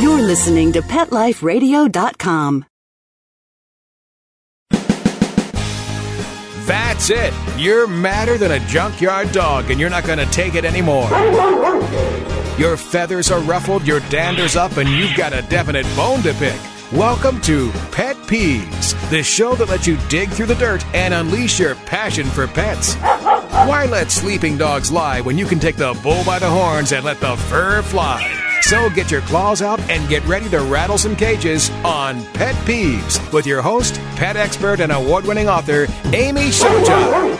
You're listening to PetLifeRadio.com. That's it. You're madder than a junkyard dog, and you're not going to take it anymore. Your feathers are ruffled, your dander's up, and you've got a definite bone to pick. Welcome to Pet Peeves, the show that lets you dig through the dirt and unleash your passion for pets. Why let sleeping dogs lie when you can take the bull by the horns and let the fur fly? So get your claws out and get ready to rattle some cages on Pet Peeves with your host, pet expert, and award winning author, Amy Shojai.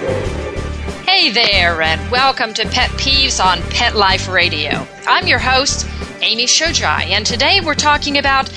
Hey there, and welcome to Pet Peeves on Pet Life Radio. I'm your host, Amy Shojai, and today we're talking about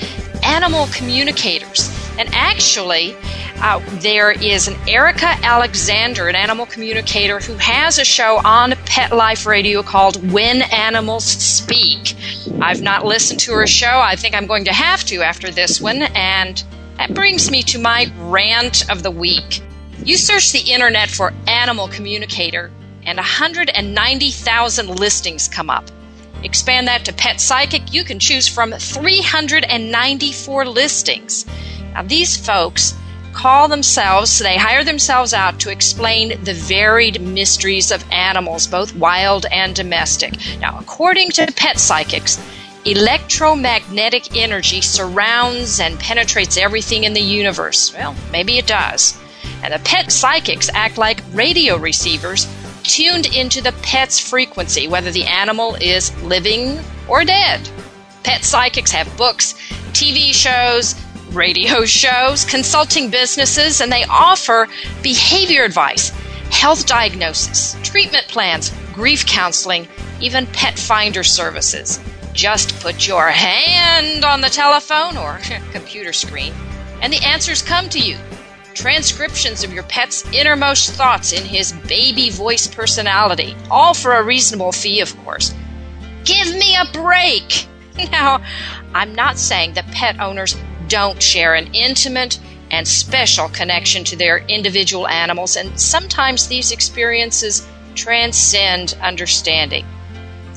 animal communicators. And actually, uh, there is an Erica Alexander, an animal communicator, who has a show on Pet Life Radio called When Animals Speak. I've not listened to her show. I think I'm going to have to after this one. And that brings me to my rant of the week. You search the internet for animal communicator, and 190,000 listings come up. Expand that to Pet Psychic, you can choose from 394 listings. Now, these folks call themselves, they hire themselves out to explain the varied mysteries of animals, both wild and domestic. Now, according to pet psychics, electromagnetic energy surrounds and penetrates everything in the universe. Well, maybe it does. And the pet psychics act like radio receivers tuned into the pet's frequency, whether the animal is living or dead. Pet psychics have books, TV shows, radio shows, consulting businesses, and they offer behavior advice, health diagnosis, treatment plans, grief counseling, even pet finder services. Just put your hand on the telephone or computer screen, and the answers come to you. Transcriptions of your pet's innermost thoughts in his baby voice personality, all for a reasonable fee, of course. Give me a break! Now, I'm not saying that pet owners don't share an intimate and special connection to their individual animals, and sometimes these experiences transcend understanding.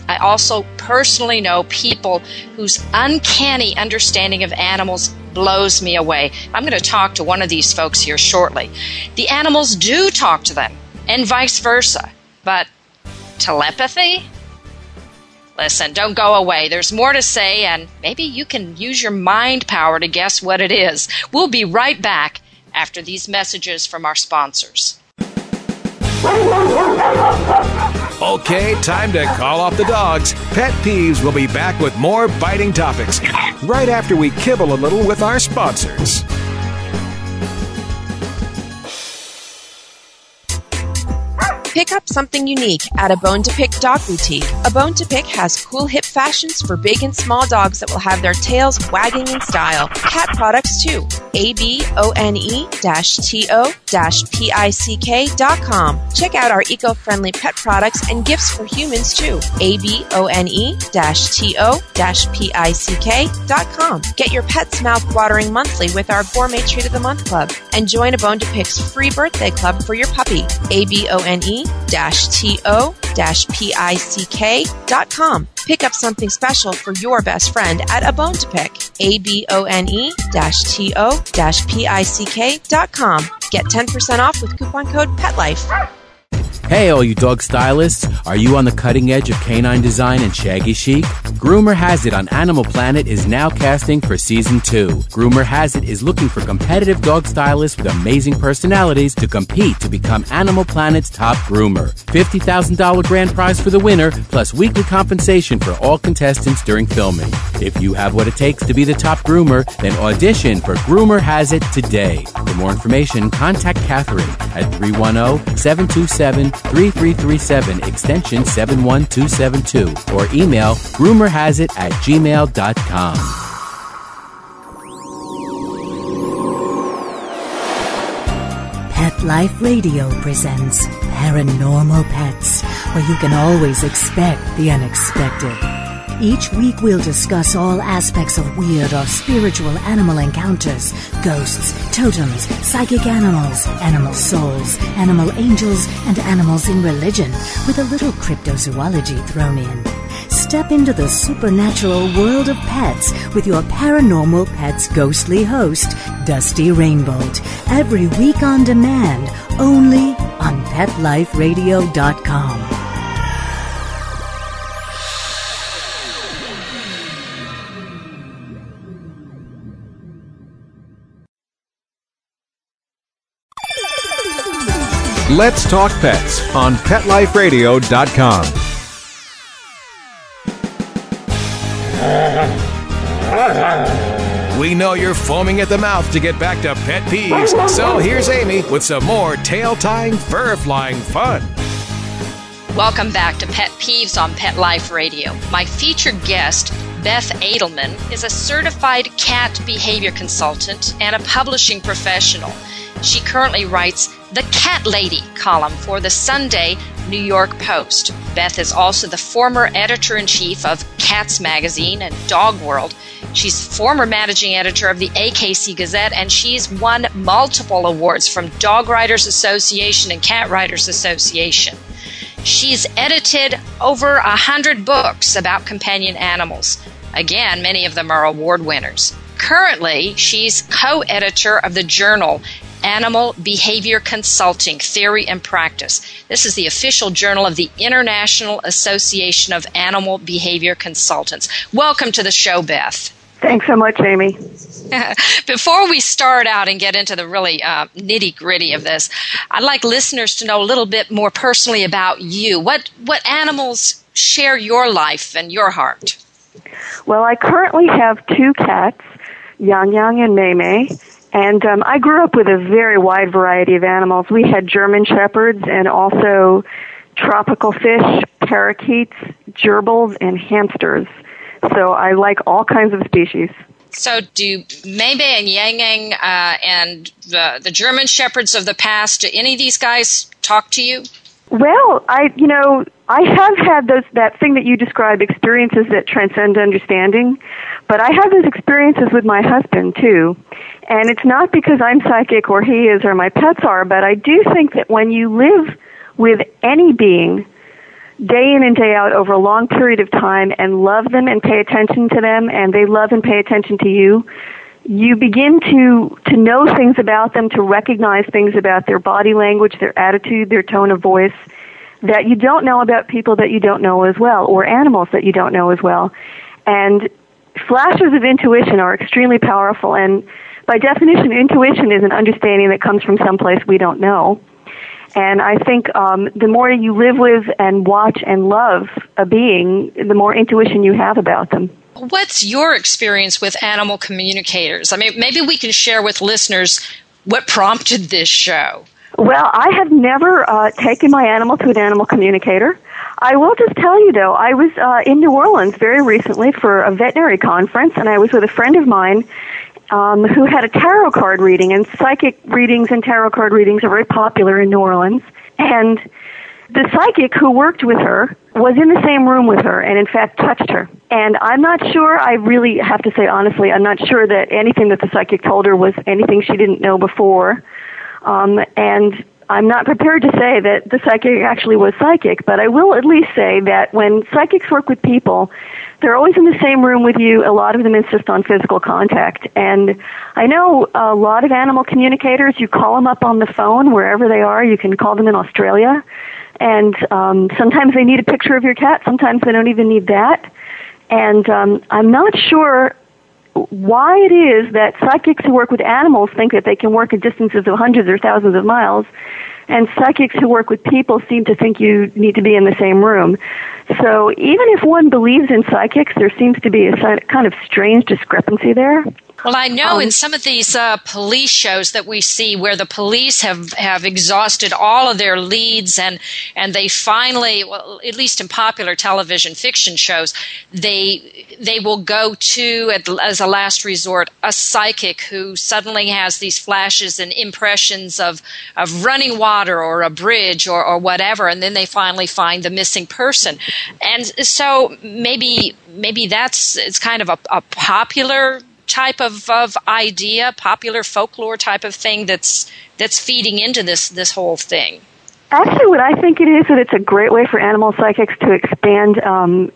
I also personally know people whose uncanny understanding of animals blows me away. I'm going to talk to one of these folks here shortly. The animals do talk to them, and vice versa. But telepathy? Listen, don't go away. There's more to say, and maybe you can use your mind power to guess what it is. We'll be right back after these messages from our sponsors. Okay, time to call off the dogs. Pet Peeves will be back with more biting topics right after we kibble a little with our sponsors. Pick up something unique at a Bone to Pick dog boutique. A Bone to Pick has cool hip fashions for big and small dogs that will have their tails wagging in style. Cat products too. A B O N E T O P I C K dot com. Check out our eco friendly pet products and gifts for humans too. A B O N E T O P I C K dot com. Get your pet's mouth watering monthly with our Gourmet Treat of the Month Club and join a Bone to Pick's free birthday club for your puppy. A B O N E t-o-pick dot com. Pick up something special for your best friend at a bone to pick. A-B-O-N-E t-o-pick dot com. Get 10% off with coupon code PETLIFE. Hey, all you dog stylists, are you on the cutting edge of canine design and shaggy chic? Groomer Has It on Animal Planet is now casting for season two. Groomer Has It is looking for competitive dog stylists with amazing personalities to compete to become Animal Planet's top groomer. $50,000 grand prize for the winner, plus weekly compensation for all contestants during filming. If you have what it takes to be the top groomer, then audition for Groomer Has It today. For more information, contact Catherine at 310 727 3337 extension 71272 or email groomerhasit at gmail.com. Pet Life Radio presents Paranormal Pets, where you can always expect the unexpected. Each week we'll discuss all aspects of weird or spiritual animal encounters ghosts, totems, psychic animals, animal souls, animal angels, and animals in religion, with a little cryptozoology thrown in. step into the supernatural world of pets with your paranormal pet's ghostly host, Dusty Rainbolt, every week on demand, only on PetLifeRadio.com. Let's Talk Pets on PetLifeRadio.com. We know you're foaming at the mouth to get back to pet peeves, so here's Amy with some more tail tying, fur flying fun. Welcome back to Pet Peeves on Pet Life Radio. My featured guest, Beth Adelman, is a certified cat behavior consultant and a publishing professional. She currently writes the Cat Lady column for the Sunday New York Post. Beth is also the former editor in chief of Cats Magazine and Dog World. She's former managing editor of the AKC Gazette, and she's won multiple awards from Dog Writers Association and Cat Writers Association. She's edited over a hundred books about companion animals. Again, many of them are award winners. Currently, she's co editor of the journal Animal Behavior Consulting Theory and Practice. This is the official journal of the International Association of Animal Behavior Consultants. Welcome to the show, Beth. Thanks so much, Amy. Before we start out and get into the really uh, nitty gritty of this, I'd like listeners to know a little bit more personally about you. What what animals share your life and your heart? Well, I currently have two cats, Yang Yang and Mei Mei, and um, I grew up with a very wide variety of animals. We had German shepherds and also tropical fish, parakeets, gerbils, and hamsters. So I like all kinds of species. So, do Mei Mei and Yang Yang uh, and the, the German shepherds of the past, do any of these guys talk to you? Well, I, you know, I have had those that thing that you describe experiences that transcend understanding, but I have those experiences with my husband too. And it's not because I'm psychic or he is or my pets are, but I do think that when you live with any being day in and day out over a long period of time and love them and pay attention to them and they love and pay attention to you, you begin to to know things about them, to recognize things about their body language, their attitude, their tone of voice that you don't know about people that you don't know as well or animals that you don't know as well. And flashes of intuition are extremely powerful and by definition intuition is an understanding that comes from someplace we don't know. And I think um, the more you live with and watch and love a being, the more intuition you have about them. What's your experience with animal communicators? I mean, maybe we can share with listeners what prompted this show. Well, I have never uh, taken my animal to an animal communicator. I will just tell you though, I was uh, in New Orleans very recently for a veterinary conference, and I was with a friend of mine um, who had a tarot card reading, and psychic readings and tarot card readings are very popular in New Orleans. And the psychic who worked with her was in the same room with her and in fact touched her. And I'm not sure, I really have to say honestly, I'm not sure that anything that the psychic told her was anything she didn't know before. Um, and I'm not prepared to say that the psychic actually was psychic, but I will at least say that when psychics work with people, they're always in the same room with you. A lot of them insist on physical contact. And I know a lot of animal communicators, you call them up on the phone wherever they are. You can call them in Australia. And um, sometimes they need a picture of your cat. Sometimes they don't even need that. And um, I'm not sure why it is that psychics who work with animals think that they can work at distances of hundreds or thousands of miles, and psychics who work with people seem to think you need to be in the same room. So even if one believes in psychics, there seems to be a kind of strange discrepancy there. Well, I know um, in some of these uh, police shows that we see where the police have, have exhausted all of their leads and, and they finally, well, at least in popular television fiction shows, they, they will go to, as a last resort, a psychic who suddenly has these flashes and impressions of, of running water or a bridge or, or whatever, and then they finally find the missing person. And so maybe, maybe that's, it's kind of a, a popular type of, of idea, popular folklore type of thing that's that's feeding into this this whole thing? Actually, what I think it is that it's a great way for animal psychics to expand um,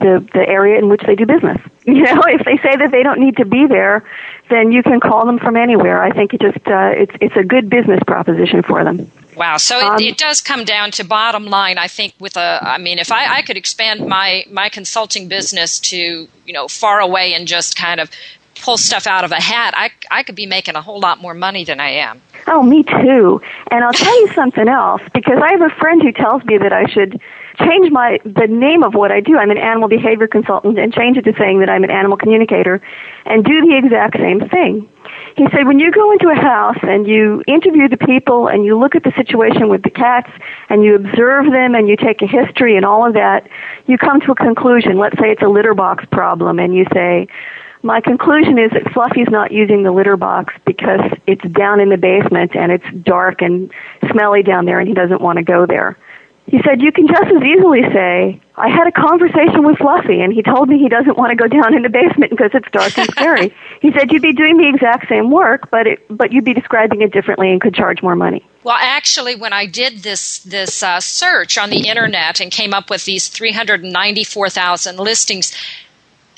the the area in which they do business. You know, if they say that they don't need to be there, then you can call them from anywhere. I think it just uh, it's it's a good business proposition for them. Wow. So it, um, it, does come down to bottom line. I think with a, I mean, if I, I could expand my my consulting business to you know far away and just kind of pull stuff out of a hat, I I could be making a whole lot more money than I am. Oh, me too. And I'll tell you something else because I have a friend who tells me that I should change my the name of what I do. I'm an animal behavior consultant and change it to saying that I'm an animal communicator and do the exact same thing. He said when you go into a house and you interview the people and you look at the situation with the cats and you observe them and you take a history and all of that, you come to a conclusion. Let's say it's a litter box problem and you say, my conclusion is that Fluffy's not using the litter box because it's down in the basement and it's dark and smelly down there and he doesn't want to go there. He said, you can just as easily say, I had a conversation with Fluffy and he told me he doesn't want to go down in the basement because it's dark and scary. he said, you'd be doing the exact same work, but it, but you'd be describing it differently and could charge more money. Well, actually, when I did this this uh, search on the internet and came up with these 394,000 listings,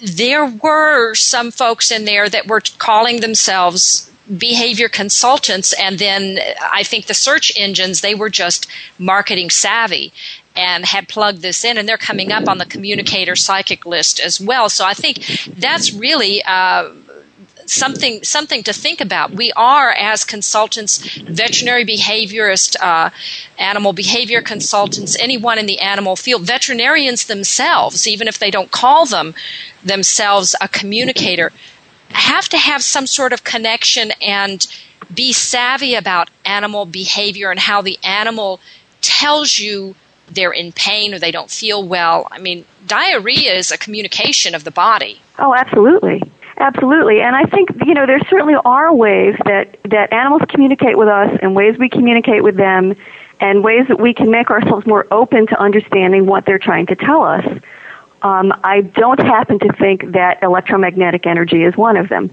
there were some folks in there that were calling themselves behavior consultants and then I think the search engines they were just marketing savvy and had plugged this in and they're coming up on the communicator psychic list as well. So I think that's really uh, something something to think about. We are, as consultants, veterinary behaviorists, uh, animal behavior consultants, anyone in the animal field, veterinarians themselves, even if they don't call them themselves a communicator, have to have some sort of connection and be savvy about animal behavior and how the animal tells you they're in pain or they don't feel well. I mean, diarrhea is a communication of the body. Oh, absolutely. Absolutely. And I think, you know, there certainly are ways that, that animals communicate with us and ways we communicate with them and ways that we can make ourselves more open to understanding what they're trying to tell us. Um, I don't happen to think that electromagnetic energy is one of them.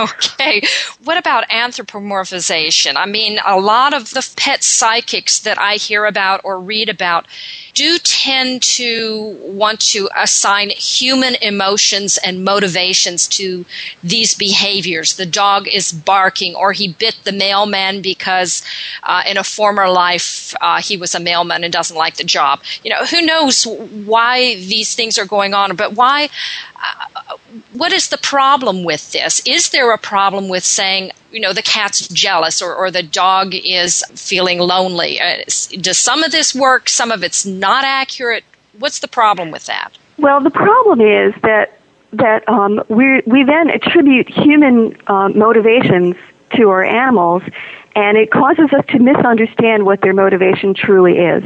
Okay. What about anthropomorphization? I mean, a lot of the pet psychics that I hear about or read about do tend to want to assign human emotions and motivations to these behaviors. The dog is barking, or he bit the mailman because uh, in a former life uh, he was a mailman and doesn't like the job. You know, who knows why these things are going on, but why? What is the problem with this? Is there a problem with saying, you know, the cat's jealous or, or the dog is feeling lonely? Uh, does some of this work? Some of it's not accurate? What's the problem with that? Well, the problem is that that um, we we then attribute human uh, motivations to our animals, and it causes us to misunderstand what their motivation truly is.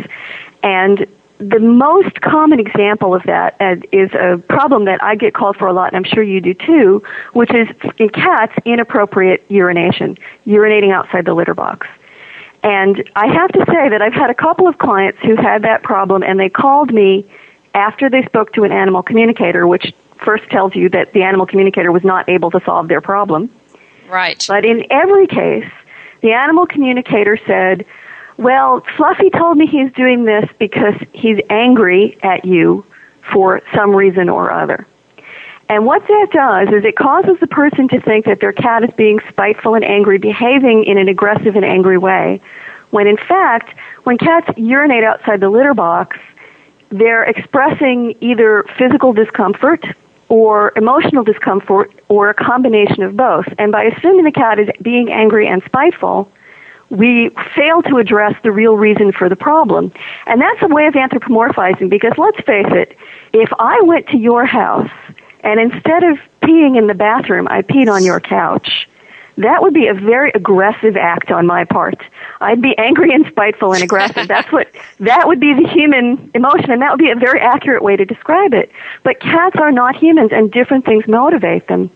And the most common example of that is a problem that I get called for a lot, and I'm sure you do too, which is in cats, inappropriate urination, urinating outside the litter box. And I have to say that I've had a couple of clients who had that problem, and they called me after they spoke to an animal communicator, which first tells you that the animal communicator was not able to solve their problem. Right. But in every case, the animal communicator said, well, Fluffy told me he's doing this because he's angry at you for some reason or other. And what that does is it causes the person to think that their cat is being spiteful and angry, behaving in an aggressive and angry way, when in fact, when cats urinate outside the litter box, they're expressing either physical discomfort or emotional discomfort or a combination of both. And by assuming the cat is being angry and spiteful, we fail to address the real reason for the problem. And that's a way of anthropomorphizing because let's face it, if I went to your house and instead of peeing in the bathroom, I peed on your couch, that would be a very aggressive act on my part. I'd be angry and spiteful and aggressive. That's what, that would be the human emotion and that would be a very accurate way to describe it. But cats are not humans and different things motivate them.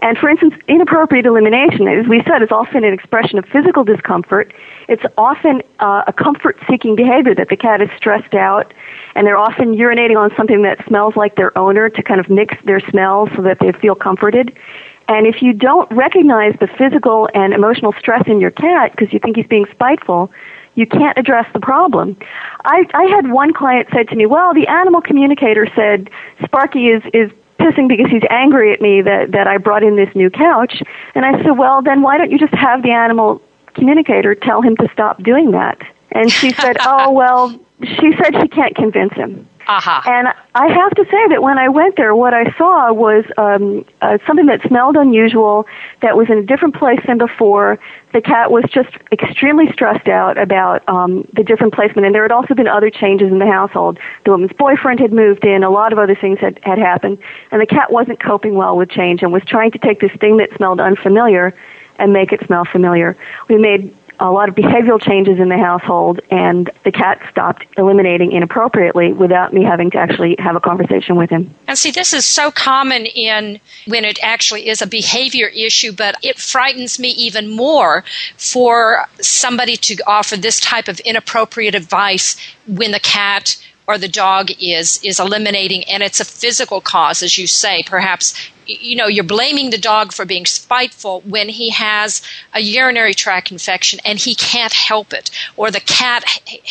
And for instance, inappropriate elimination, as we said, is often an expression of physical discomfort. It's often uh, a comfort seeking behavior that the cat is stressed out and they're often urinating on something that smells like their owner to kind of mix their smells so that they feel comforted. And if you don't recognize the physical and emotional stress in your cat because you think he's being spiteful, you can't address the problem. I, I had one client said to me, well, the animal communicator said Sparky is, is pissing because he's angry at me that, that I brought in this new couch. And I said, well, then why don't you just have the animal communicator tell him to stop doing that? And she said, oh, well, she said she can't convince him. Uh-huh. And I have to say that when I went there, what I saw was um, uh, something that smelled unusual, that was in a different place than before. The cat was just extremely stressed out about um, the different placement, and there had also been other changes in the household. The woman's boyfriend had moved in, a lot of other things had, had happened, and the cat wasn't coping well with change and was trying to take this thing that smelled unfamiliar and make it smell familiar. We made a lot of behavioral changes in the household, and the cat stopped eliminating inappropriately without me having to actually have a conversation with him. And see, this is so common in when it actually is a behavior issue, but it frightens me even more for somebody to offer this type of inappropriate advice when the cat or the dog is is eliminating and it's a physical cause as you say perhaps you know you're blaming the dog for being spiteful when he has a urinary tract infection and he can't help it. Or the cat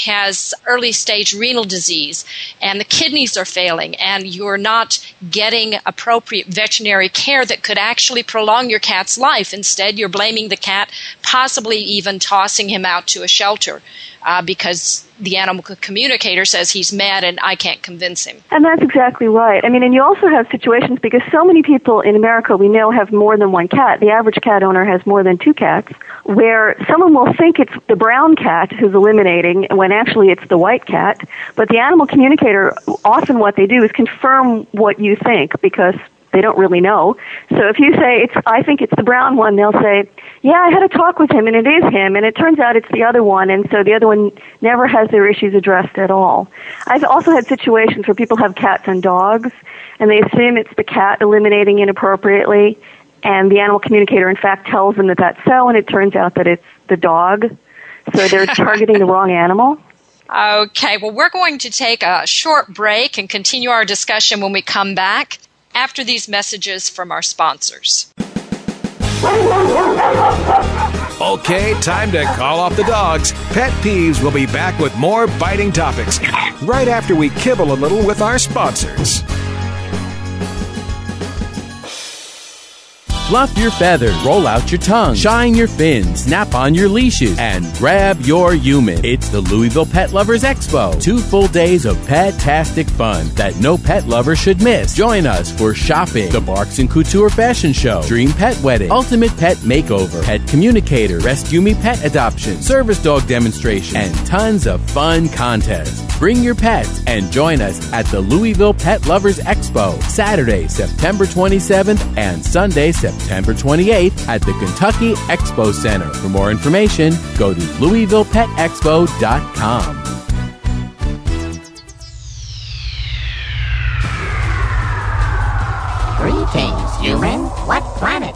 has early stage renal disease and the kidneys are failing and you're not getting appropriate veterinary care that could actually prolong your cat's life. Instead you're blaming the cat possibly even tossing him out to a shelter uh, because the animal communicator says he's mad and I can't convince him. And that's exactly right. I mean, and you also have situations because so many people in America we know have more than one cat. The average cat owner has more than two cats, where someone will think it's the brown cat who's eliminating when actually it's the white cat. But the animal communicator, often what they do is confirm what you think because they don't really know. So if you say it's, I think it's the brown one, they'll say, yeah, I had a talk with him and it is him and it turns out it's the other one and so the other one never has their issues addressed at all. I've also had situations where people have cats and dogs and they assume it's the cat eliminating inappropriately and the animal communicator in fact tells them that that's so and it turns out that it's the dog. So they're targeting the wrong animal. Okay, well, we're going to take a short break and continue our discussion when we come back after these messages from our sponsors. Okay, time to call off the dogs. Pet Peeves will be back with more biting topics right after we kibble a little with our sponsors. Fluff your feathers, roll out your tongue, shine your fins, snap on your leashes, and grab your human. It's the Louisville Pet Lovers Expo. Two full days of pet-tastic fun that no pet lover should miss. Join us for shopping, the Barks and Couture Fashion Show, Dream Pet Wedding, Ultimate Pet Makeover, Pet Communicator, Rescue Me Pet Adoption, Service Dog Demonstration, and tons of fun contests. Bring your pets and join us at the Louisville Pet Lovers Expo, Saturday, September 27th and Sunday, September 28th at the Kentucky Expo Center. For more information, go to louisvillepetexpo.com. Greetings, human. What planet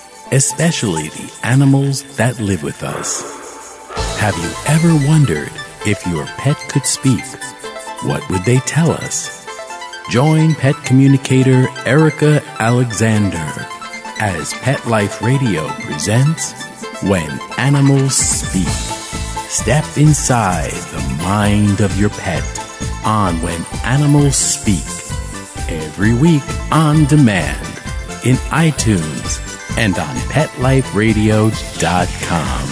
especially the animals that live with us. Have you ever wondered if your pet could speak? What would they tell us? Join pet communicator Erica Alexander as Pet Life Radio presents When Animals Speak. Step inside the mind of your pet on When Animals Speak every week on demand in iTunes and on PetLifeRadio.com.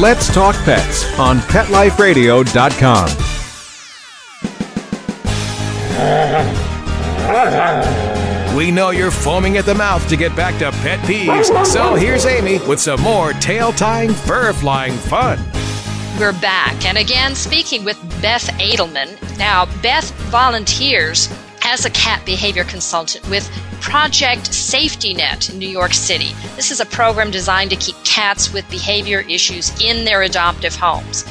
Let's Talk Pets on PetLifeRadio.com. We know you're foaming at the mouth to get back to pet peeves, so here's Amy with some more tail tying, fur flying fun. We're back, and again speaking with Beth Adelman. Now, Beth volunteers as a cat behavior consultant with Project Safety Net in New York City. This is a program designed to keep cats with behavior issues in their adoptive homes.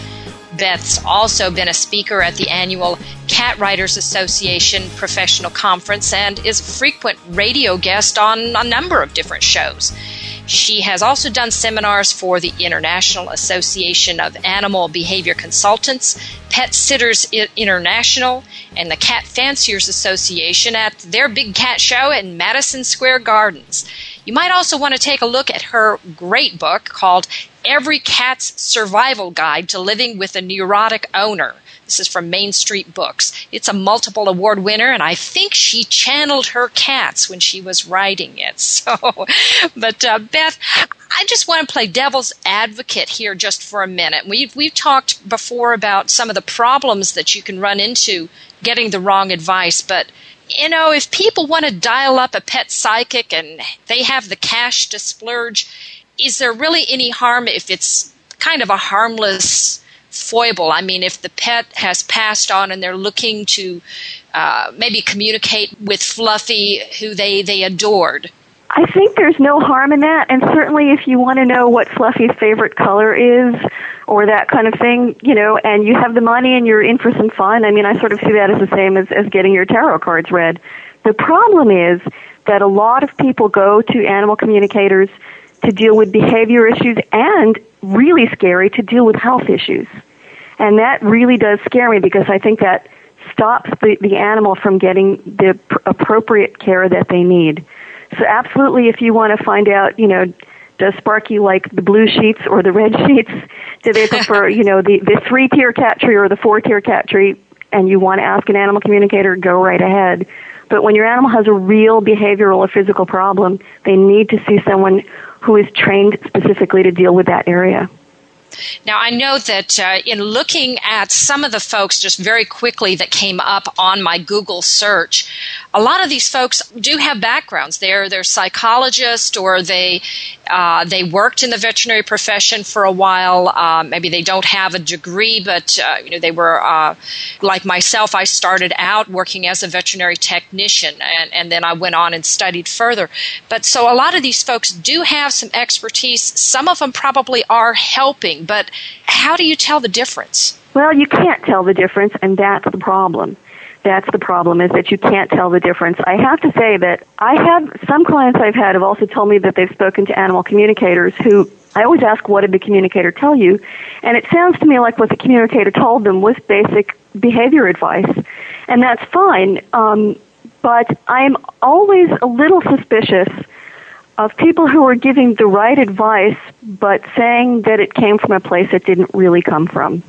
Beth's also been a speaker at the annual Cat Writers Association Professional Conference and is a frequent radio guest on a number of different shows. She has also done seminars for the International Association of Animal Behavior Consultants, Pet Sitters International, and the Cat Fanciers Association at their Big Cat Show in Madison Square Gardens. You might also want to take a look at her great book called Every Cat's Survival Guide to Living with a Neurotic Owner. This is from Main Street Books. It's a multiple award winner, and I think she channeled her cats when she was writing it. So, but uh, Beth, I just want to play devil's advocate here just for a minute. We've we've talked before about some of the problems that you can run into getting the wrong advice, but you know, if people want to dial up a pet psychic and they have the cash to splurge, is there really any harm if it's kind of a harmless foible? I mean, if the pet has passed on and they're looking to uh, maybe communicate with Fluffy, who they, they adored. I think there's no harm in that, and certainly if you want to know what Fluffy's favorite color is, or that kind of thing, you know, and you have the money and you're in for some fun, I mean, I sort of see that as the same as, as getting your tarot cards read. The problem is that a lot of people go to animal communicators to deal with behavior issues and really scary to deal with health issues. And that really does scare me because I think that stops the, the animal from getting the pr- appropriate care that they need. So absolutely, if you want to find out, you know, does Sparky like the blue sheets or the red sheets? Do they prefer, you know, the, the three tier cat tree or the four tier cat tree? And you want to ask an animal communicator, go right ahead. But when your animal has a real behavioral or physical problem, they need to see someone who is trained specifically to deal with that area. Now, I know that uh, in looking at some of the folks just very quickly that came up on my Google search, a lot of these folks do have backgrounds. They're they're psychologists or they uh, they worked in the veterinary profession for a while. Uh, maybe they don't have a degree, but uh, you know they were uh, like myself. I started out working as a veterinary technician, and, and then I went on and studied further. But so a lot of these folks do have some expertise. Some of them probably are helping, but how do you tell the difference? Well, you can't tell the difference, and that's the problem that's the problem is that you can't tell the difference. I have to say that I have some clients I've had have also told me that they've spoken to animal communicators who I always ask what did the communicator tell you? And it sounds to me like what the communicator told them was basic behavior advice. And that's fine. Um, but I'm always a little suspicious of people who are giving the right advice but saying that it came from a place it didn't really come from.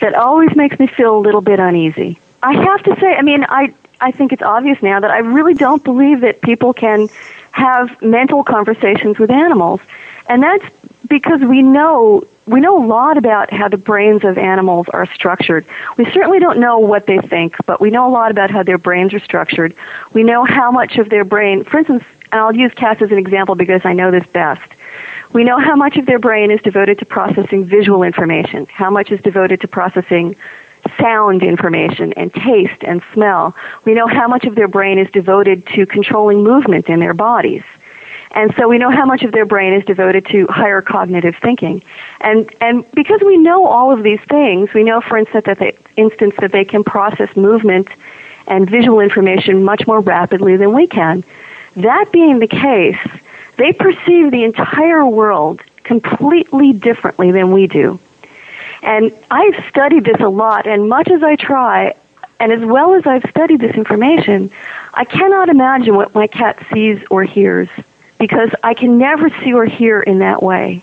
That always makes me feel a little bit uneasy. I have to say, I mean, I I think it's obvious now that I really don't believe that people can have mental conversations with animals, and that's because we know we know a lot about how the brains of animals are structured. We certainly don't know what they think, but we know a lot about how their brains are structured. We know how much of their brain, for instance, and I'll use cats as an example because I know this best. We know how much of their brain is devoted to processing visual information, how much is devoted to processing sound information and taste and smell. We know how much of their brain is devoted to controlling movement in their bodies. And so we know how much of their brain is devoted to higher cognitive thinking. And, and because we know all of these things, we know, for instance, that they, instance, that they can process movement and visual information much more rapidly than we can. That being the case, they perceive the entire world completely differently than we do. And I've studied this a lot, and much as I try, and as well as I've studied this information, I cannot imagine what my cat sees or hears because I can never see or hear in that way.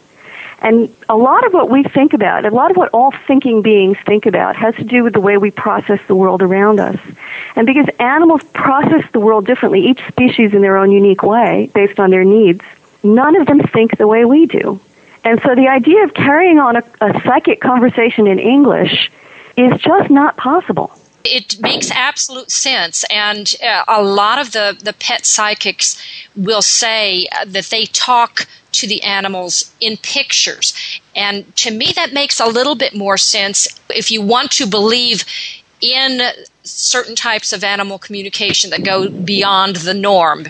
And a lot of what we think about, a lot of what all thinking beings think about, has to do with the way we process the world around us. And because animals process the world differently, each species in their own unique way, based on their needs, none of them think the way we do. And so the idea of carrying on a, a psychic conversation in English is just not possible. It makes absolute sense. And uh, a lot of the, the pet psychics will say uh, that they talk to the animals in pictures. And to me, that makes a little bit more sense if you want to believe in certain types of animal communication that go beyond the norm.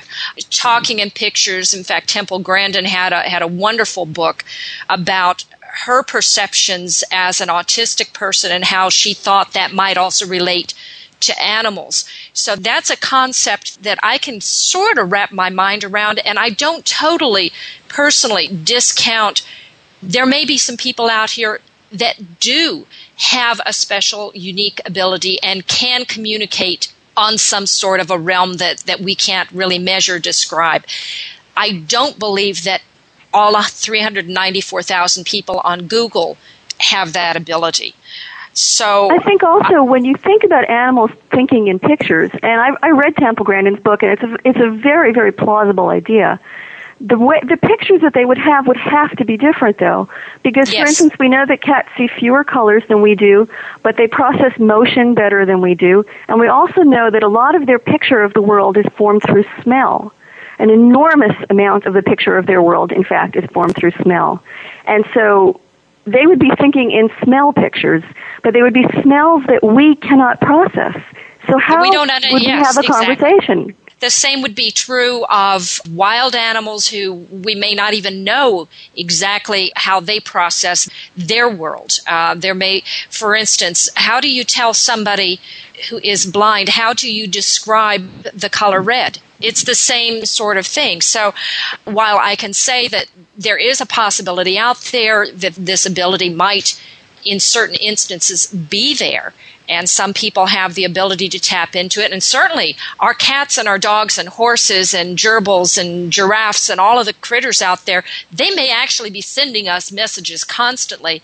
Talking in pictures. In fact, Temple Grandin had a, had a wonderful book about her perceptions as an autistic person and how she thought that might also relate to animals. So that's a concept that I can sort of wrap my mind around, and I don't totally personally discount. There may be some people out here that do have a special, unique ability and can communicate on some sort of a realm that, that we can't really measure, describe. I don't believe that all 394,000 people on Google have that ability. So I think also when you think about animals thinking in pictures, and I, I read Temple Grandin's book, and it's a, it's a very very plausible idea. The way the pictures that they would have would have to be different though, because Yes. for instance, we know that cats see fewer colors than we do, but they process motion better than we do, and we also know that a lot of their picture of the world is formed through smell. An enormous amount of the picture of their world, in fact, is formed through smell. And so they would be thinking in smell pictures, but they would be smells that we cannot process. So how we don't under- would we have a exactly. conversation? The same would be true of wild animals who we may not even know exactly how they process their world. Uh, there may, for instance, how do you tell somebody who is blind, how do you describe the color red? It's the same sort of thing. So while I can say that there is a possibility out there that this ability might in certain instances be there. And some people have the ability to tap into it. And certainly our cats and our dogs and horses and gerbils and giraffes and all of the critters out there, they may actually be sending us messages constantly.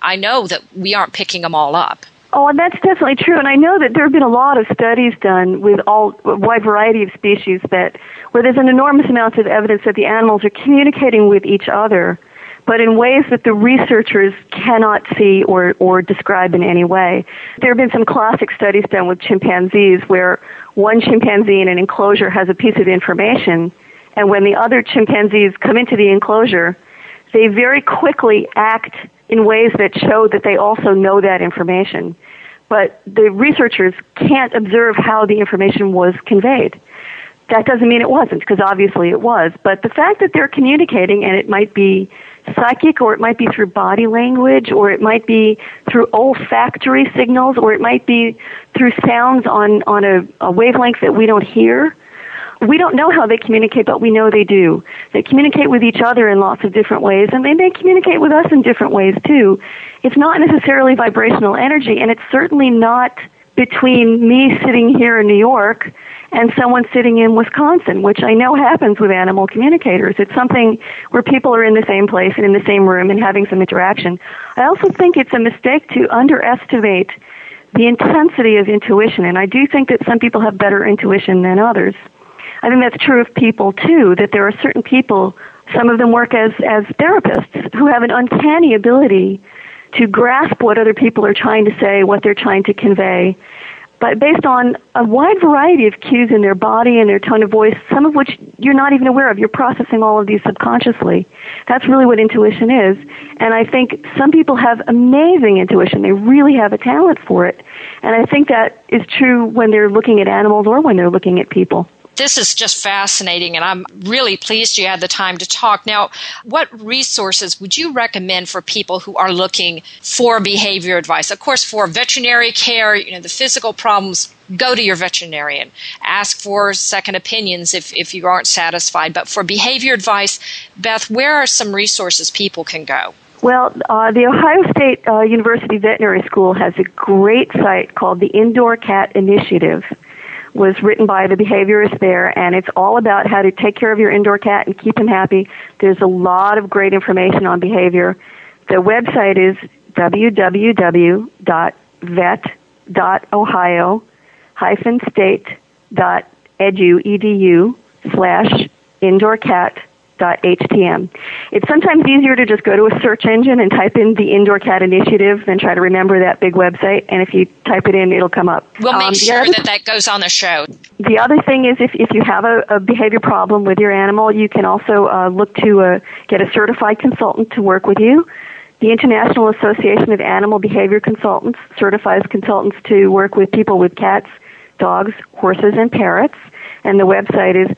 I know that we aren't picking them all up. Oh, and that's definitely true. And I know that there have been a lot of studies done with all a wide variety of species that where there's an enormous amount of evidence that the animals are communicating with each other, but in ways that the researchers cannot see or or describe in any way. There have been some classic studies done with chimpanzees where one chimpanzee in an enclosure has a piece of information, and when the other chimpanzees come into the enclosure, they very quickly act in ways that show that they also know that information. But the researchers can't observe how the information was conveyed. That doesn't mean it wasn't, because obviously it was. But the fact that they're communicating, and it might be psychic, or it might be through body language, or it might be through olfactory signals, or it might be through sounds on, on a, a wavelength that we don't hear, we don't know how they communicate, but we know they do. They communicate with each other in lots of different ways, and they may communicate with us in different ways too. It's not necessarily vibrational energy, and it's certainly not between me sitting here in New York and someone sitting in Wisconsin, which I know happens with animal communicators. It's something where people are in the same place and in the same room and having some interaction. I also think it's a mistake to underestimate the intensity of intuition, and I do think that some people have better intuition than others. I think that's true of people too, that there are certain people, some of them work as, as therapists, who have an uncanny ability to grasp what other people are trying to say, what they're trying to convey, but based on a wide variety of cues in their body and their tone of voice, some of which you're not even aware of. You're processing all of these subconsciously. That's really what intuition is. And I think some people have amazing intuition. They really have a talent for it. And I think that is true when they're looking at animals or when they're looking at people this is just fascinating, and I'm really pleased you had the time to talk. Now, what resources would you recommend for people who are looking for behavior advice? Of course, for veterinary care, you know, the physical problems, go to your veterinarian. Ask for second opinions if, if you aren't satisfied. But for behavior advice, Beth, where are some resources people can go? Well, uh, the Ohio State uh, University Veterinary School has a great site called the Indoor Cat Initiative was written by the behaviorist there, and it's all about how to take care of your indoor cat and keep him happy. There's a lot of great information on behavior. The website is www.vet.ohio state.edu edu slash indoor cat htm. It's sometimes easier to just go to a search engine and type in the Indoor Cat Initiative than try to remember that big website. And if you type it in, it'll come up. We'll make Um, the sure other- that that goes on the show. the other thing is if, if you have a, a behavior problem with your animal, you can also uh, look to uh, get a certified consultant to work with you. The International Association of Animal Behavior Consultants certifies consultants to work with people with cats, dogs, horses, and parrots. And the website is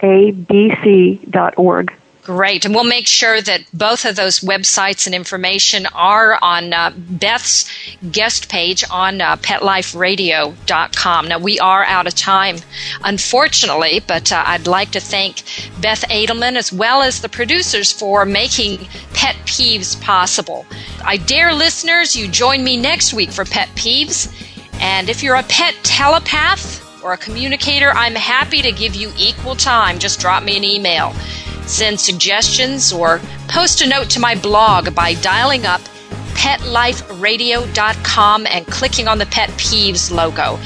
www.iaabc.org. Great. And we'll make sure that both of those websites and information are on uh, Beth's guest page on uh, petliferadio.com. Now, we are out of time, unfortunately, but uh, I'd like to thank Beth Edelman as well as the producers for making Pet Peeves possible. I dare listeners, you join me next week for Pet Peeves. And if you're a pet telepath or a communicator, I'm happy to give you equal time. Just drop me an email send suggestions, or post a note to my blog by dialing up petliferadio.com and clicking on the Pet Peeves logo.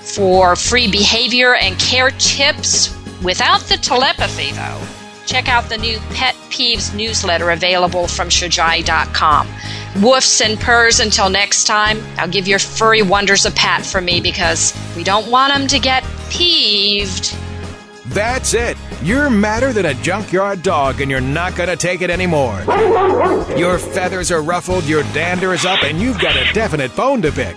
For free behavior and care tips without the telepathy, though, check out the new Pet Peeves newsletter available from Shojai.com. Woofs and purrs until next time. I'll give your furry wonders a pat for me because we don't want them to get peeved. That's it. You're madder than a junkyard dog and you're not going to take it anymore. Your feathers are ruffled, your dander is up, and you've got a definite bone to pick.